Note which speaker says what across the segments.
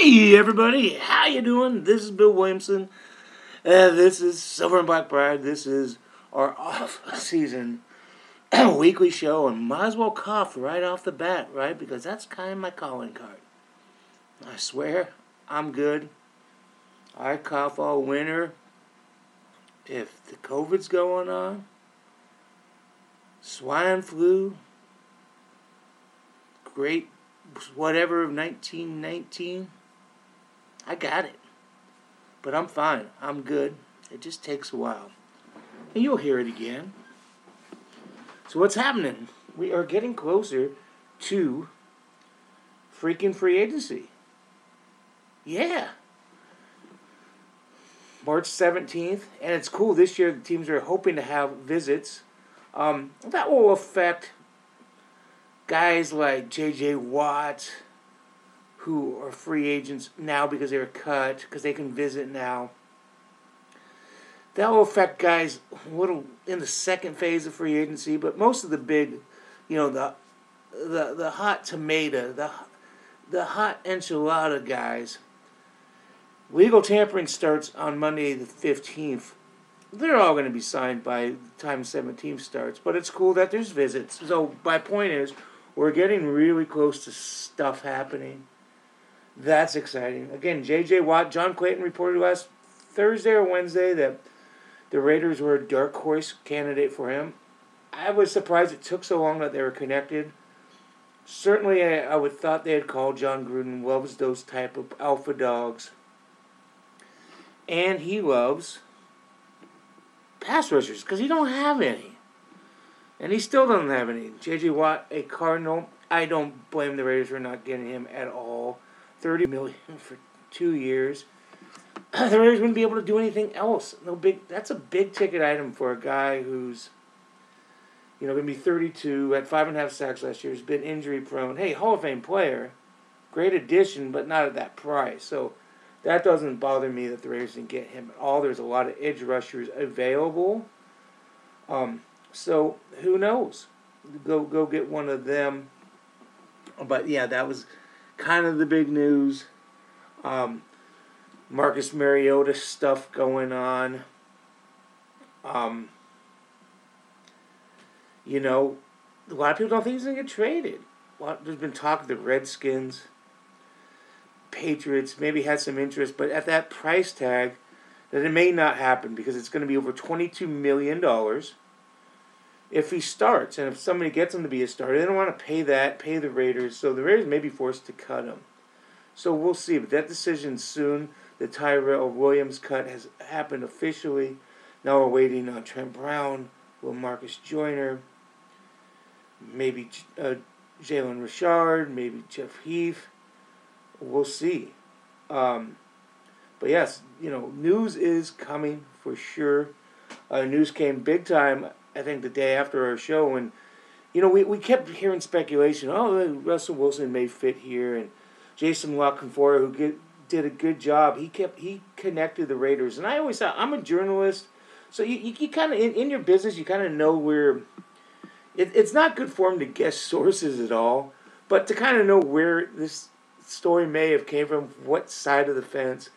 Speaker 1: Hey everybody, how you doing? This is Bill Williamson. Uh, this is Silver and Black Pride. This is our off-season weekly show, and might as well cough right off the bat, right? Because that's kind of my calling card. I swear, I'm good. I cough all winter. If the COVID's going on, swine flu, great whatever of 1919, I got it. But I'm fine. I'm good. It just takes a while. And you'll hear it again. So, what's happening? We are getting closer to freaking free agency. Yeah. March 17th. And it's cool. This year, the teams are hoping to have visits. Um, that will affect guys like J.J. Watt, who are free agents now because they were cut, because they can visit now. That will affect guys a little in the second phase of free agency, but most of the big, you know, the the the hot tomato, the the hot enchilada guys. Legal tampering starts on Monday the fifteenth. They're all going to be signed by the time seventeenth starts, but it's cool that there's visits. So my point is, we're getting really close to stuff happening. That's exciting. Again, J.J. Watt, John Clayton reported last Thursday or Wednesday that the Raiders were a dark horse candidate for him. I was surprised it took so long that they were connected. Certainly, I, I would thought they had called Jon Gruden loves those type of alpha dogs, and he loves pass rushers because he don't have any. And he still doesn't have any. J.J. Watt, a Cardinal. I don't blame the Raiders for not getting him at all. Thirty million for two years. the Raiders wouldn't be able to do anything else. No big. That's a big ticket item for a guy who's, you know, going to be 32, had five and a half sacks last year, has been injury prone. Hey, Hall of Fame player, great addition, but not at that price. So that doesn't bother me that the Raiders didn't get him at all. There's a lot of edge rushers available. Um, so who knows? Go go get one of them. But yeah, that was kind of the big news. Um, Marcus Mariota stuff going on. Um, you know, a lot of people don't think he's gonna get traded. Lot, there's been talk of the Redskins, Patriots maybe had some interest, but at that price tag, that it may not happen because it's going to be over twenty-two million dollars if he starts and if somebody gets him to be a starter, they don't want to pay that, pay the Raiders, so the Raiders may be forced to cut him. So we'll see. But that decision soon. The Tyrell Williams cut has happened officially. Now we're waiting on Trent Brown, Will Marcus Joyner, maybe uh, Jalen Richard, maybe Jeff Heath. We'll see. Um, but yes, you know, news is coming for sure. Uh, news came big time I think the day after our show, and you know we, we kept hearing speculation. Oh, Russell Wilson may fit here, and Jason La Canfora, who get, did a good job, he kept he connected the Raiders. And I always thought I'm a journalist, so you you, you kind of in, in your business you kind of know where. It, it's not good form to guess sources at all, but to kind of know where this story may have came from, what side of the fence.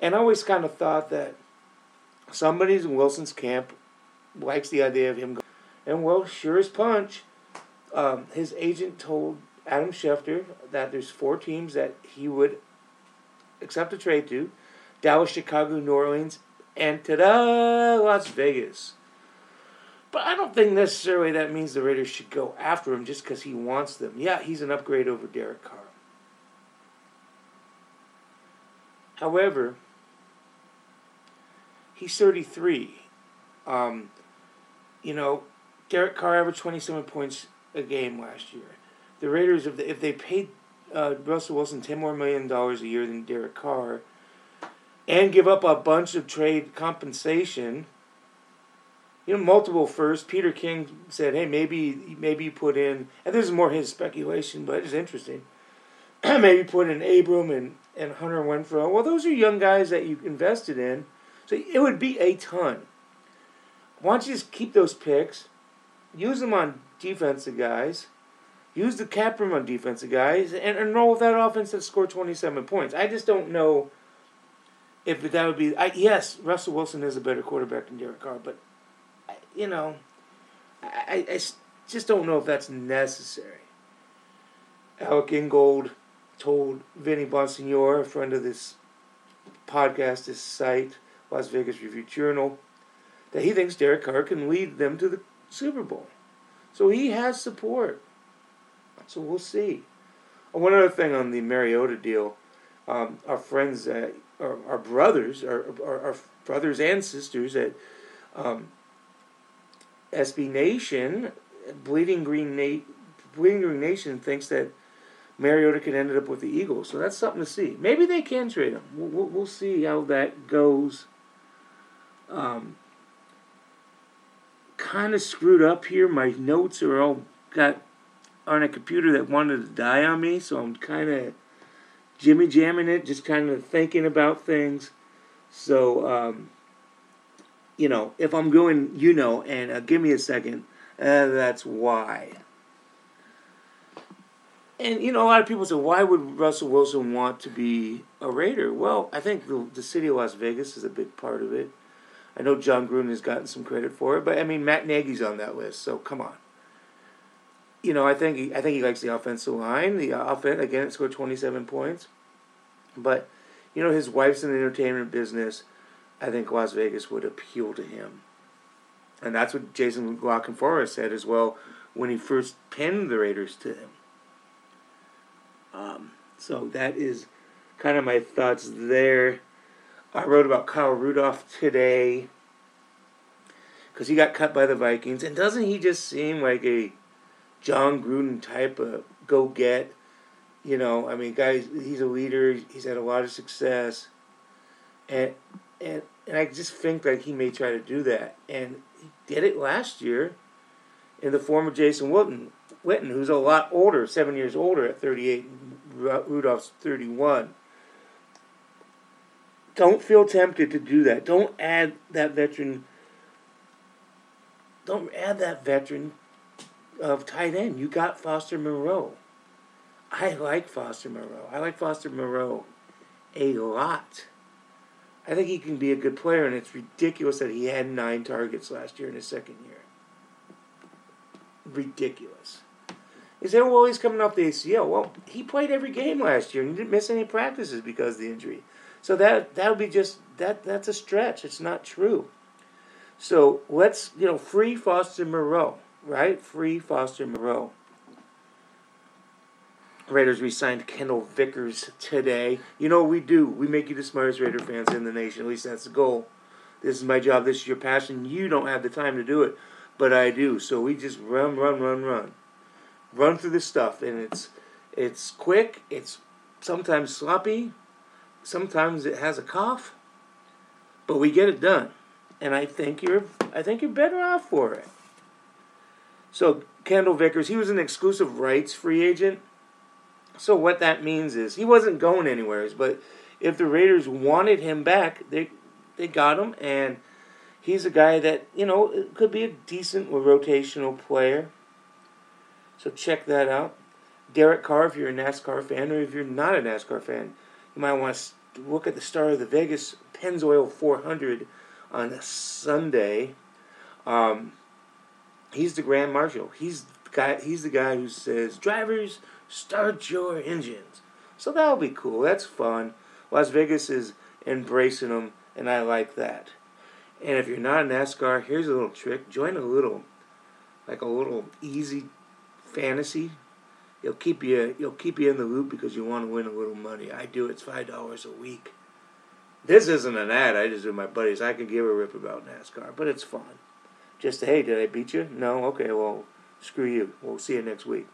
Speaker 1: And I always kind of thought that somebody's in Wilson's camp likes the idea of him going. And well, sure as punch, um, his agent told Adam Schefter that there's four teams that he would accept a trade to Dallas, Chicago, New Orleans, and ta-da, Las Vegas. But I don't think necessarily that means the Raiders should go after him just because he wants them. Yeah, he's an upgrade over Derek Carr. However, he's 33. Um, you know, Derek Carr averaged 27 points a game last year. The Raiders, if they, if they paid uh, Russell Wilson 10 more million dollars a year than Derek Carr and give up a bunch of trade compensation, you know, multiple first. Peter King said, hey, maybe maybe you put in, and this is more his speculation, but it's interesting. maybe put in Abram and, and Hunter Renfrow. Well, those are young guys that you invested in. So it would be a ton why don't you just keep those picks, use them on defensive guys, use the cap room on defensive guys and, and roll with that offense that scored 27 points. I just don't know if that would be. I, yes, Russell Wilson is a better quarterback than Derek Carr, but, you know, I, I just don't know if that's necessary. Alec Ingold told Vinny Bonsignore, a friend of this podcast, this site, Las Vegas Review Journal, that he thinks Derek Carr can lead them to the Super Bowl. So he has support. So we'll see. One other thing on the Mariota deal, um, our friends, uh, our, our brothers, our, our, our, brothers and sisters at um, SB Nation, Bleeding Green, Na- Bleeding Green Nation thinks that Mariota could end up with the Eagles. So that's something to see. Maybe they can trade him. We'll, we'll, we'll see how that goes. Um, kind of screwed up here. My notes are all got on a computer that wanted to die on me, so I'm kind of jimmy jamming it, just kind of thinking about things. So, um, you know, if I'm going, you know, and uh, give me a second, uh, that's why. And, you know, a lot of people say, why would Russell Wilson want to be a Raider? Well, I think the, the city of Las Vegas is a big part of it. I know Jon Gruden has gotten some credit for it, but I mean Matt Nagy's on that list, so come on. You know, I think he, I think he likes the offensive line. The offense again, it scored twenty seven points, but you know his wife's in the entertainment business. I think Las Vegas would appeal to him, and that's what Jason La Canfora said as well when he first pinned the Raiders to him. Um, so that is kind of my thoughts there. I wrote about Kyle Rudolph today because he got cut by the Vikings, and doesn't he just seem like a Jon Gruden type of go get? You know, I mean, guys, he's a leader. He's had a lot of success, and and and I just think that he may try to do that, and he did it last year in the form of Jason Witten, Witten, who's a lot older, seven years older at 38. Rudolph's 31 don't feel tempted to do that. Don't add that veteran. Don't add that veteran of tight end. You got Foster Moreau. I like Foster Moreau. I like Foster Moreau a lot. I think he can be a good player, and it's ridiculous that he had nine targets last year in his second year. Ridiculous. You say, well, he's coming off the ACL. Well, he played every game last year and he didn't miss any practices because of the injury. So that that would be just that that's a stretch. It's not true. So let's you know free Foster Moreau, right? Free Foster Moreau. Raiders re-signed Kendal Vickers today. You know we do? We make you the smartest Raider fans in the nation. At least that's the goal. This is my job. This is your passion. You don't have the time to do it, but I do. So we just run, run, run, run, run through this stuff, and it's it's quick. It's sometimes sloppy, sometimes it has a cough, but we get it done, and I think you're I think you're better off for it. So Kendal Vickers, he was an exclusive rights free agent. So what that means is he wasn't going anywhere, but if the Raiders wanted him back, they they got him, and he's a guy that you know could be a decent rotational player. So check that out. Derek Carr, if you're a NASCAR fan, or if you're not a NASCAR fan, you might want to look at the start of the Vegas Pennzoil 400 on a Sunday. Um, he's the Grand Marshal. He's the guy. He's the guy who says, "Drivers, start your engines." So that'll be cool. That's fun. Las Vegas is embracing them, and I like that. And if you're not a NASCAR, here's a little trick: join a little, like a little easy fantasy It'll keep you it'll keep you in the loop because you want to win a little money. I do it's five dollars a week. This isn't an ad. I just do my buddies. I can give a rip about NASCAR, but it's fun. Just hey, did I beat you? No. Okay. Well, screw you. We'll see you next week.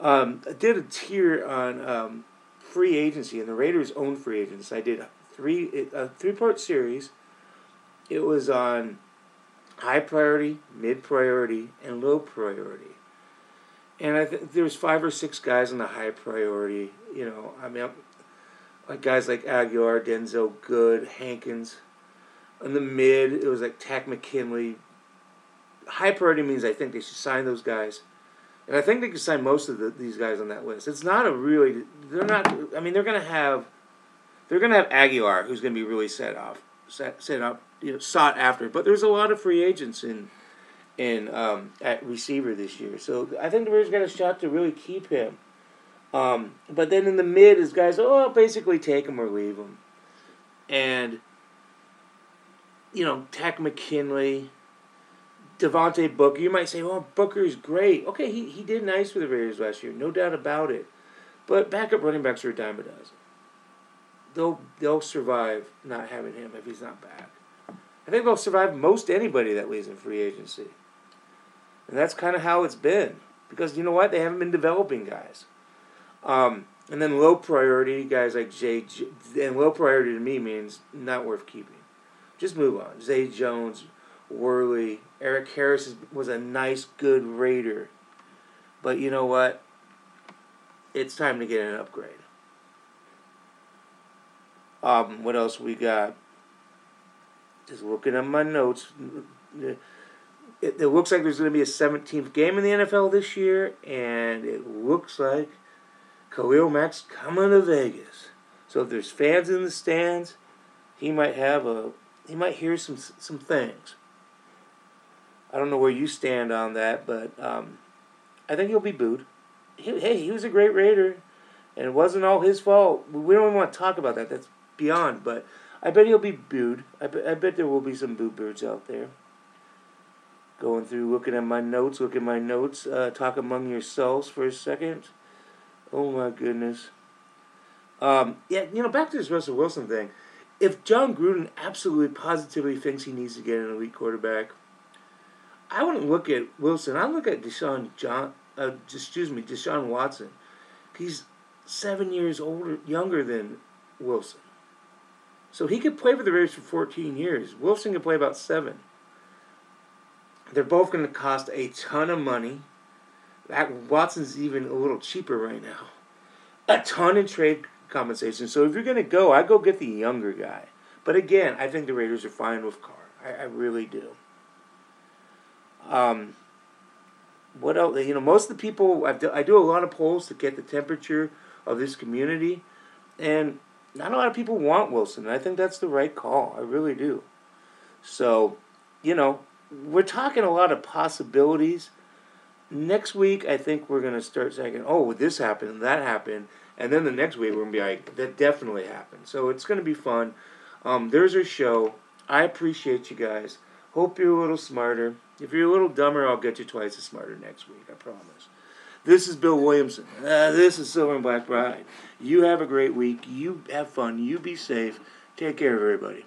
Speaker 1: Um, I did a tier on um, free agency and the Raiders' own free agents. I did three a three part series. It was on high priority, mid priority, and low priority and I think there was five or six guys on the high priority. You know, I mean, like guys like Agholor, Denzelle Good, Hankins. In the mid, it was like Takk McKinley. High priority means I think they should sign those guys. and I think they can sign most of the, these guys on that list. It's not a really. They're not. I mean, they're going to have. They're to have Agholor, who's going to be really set off, set set up, you know, sought after. But there's a lot of free agents in, in um, at receiver this year. So I think the Raiders got a shot to really keep him. Um, but then in the mid is guys, oh, basically take him or leave him, and you know, Takk McKinley, Devontae Booker. You might say, well, Booker's great. Okay, he, he did nice for the Raiders last year, no doubt about it. But backup running backs are a dime a dozen. They'll they'll survive not having him if he's not back. I think they'll survive most anybody that leaves in free agency. And that's kind of how it's been. Because you know what? They haven't been developing guys. Um, and then low priority guys like Jay, and low priority to me means not worth keeping. Just move on. Zay Jones, Worley, Erik Harris was a nice, good Raider. But you know what? It's time to get an upgrade. Um, what else we got? Just looking at my notes. It, it looks like there's going to be a 17th game in the NFL this year, and it looks like Khalil Mack's coming to Vegas. So if there's fans in the stands, he might have a he might hear some some things. I don't know where you stand on that, but um, I think he'll be booed. He, hey, he was a great Raider, and it wasn't all his fault. We don't even want to talk about that. That's beyond. But I bet he'll be booed. I bet, I bet there will be some boo birds out there. Going through, looking at my notes, looking at my notes. Uh, talk among yourselves for a second. Oh my goodness. Um, yeah, you know, back to this Russell Wilson thing. If Jon Gruden absolutely positively thinks he needs to get an elite quarterback, I wouldn't look at Wilson. I look at Deshaun John. Uh, excuse me, Deshaun Watson. He's seven years older, younger than Wilson. So he could play for the Raiders for 14 years. Wilson could play about seven. They're both going to cost a ton of money. That Watson's even a little cheaper right now. A ton in trade compensation. So if you're going to go, I go get the younger guy. But again, I think the Raiders are fine with Carr. I, I really do. Um, what else? You know, most of the people I've do, I do a lot of polls to get the temperature of this community, and not a lot of people want Wilson. I think that's the right call. I really do. So, you know, we're talking a lot of possibilities. Next week, I think we're going to start saying, oh, this happened, and that happened. And then the next week, we're going to be like, that definitely happened. So it's going to be fun. Um, there's our show. I appreciate you guys. Hope you're a little smarter. If you're a little dumber, I'll get you twice as smarter next week. I promise. This is Bill Williamson. Uh, this is Silver and Black Pride. You have a great week. You have fun. You be safe. Take care, of everybody.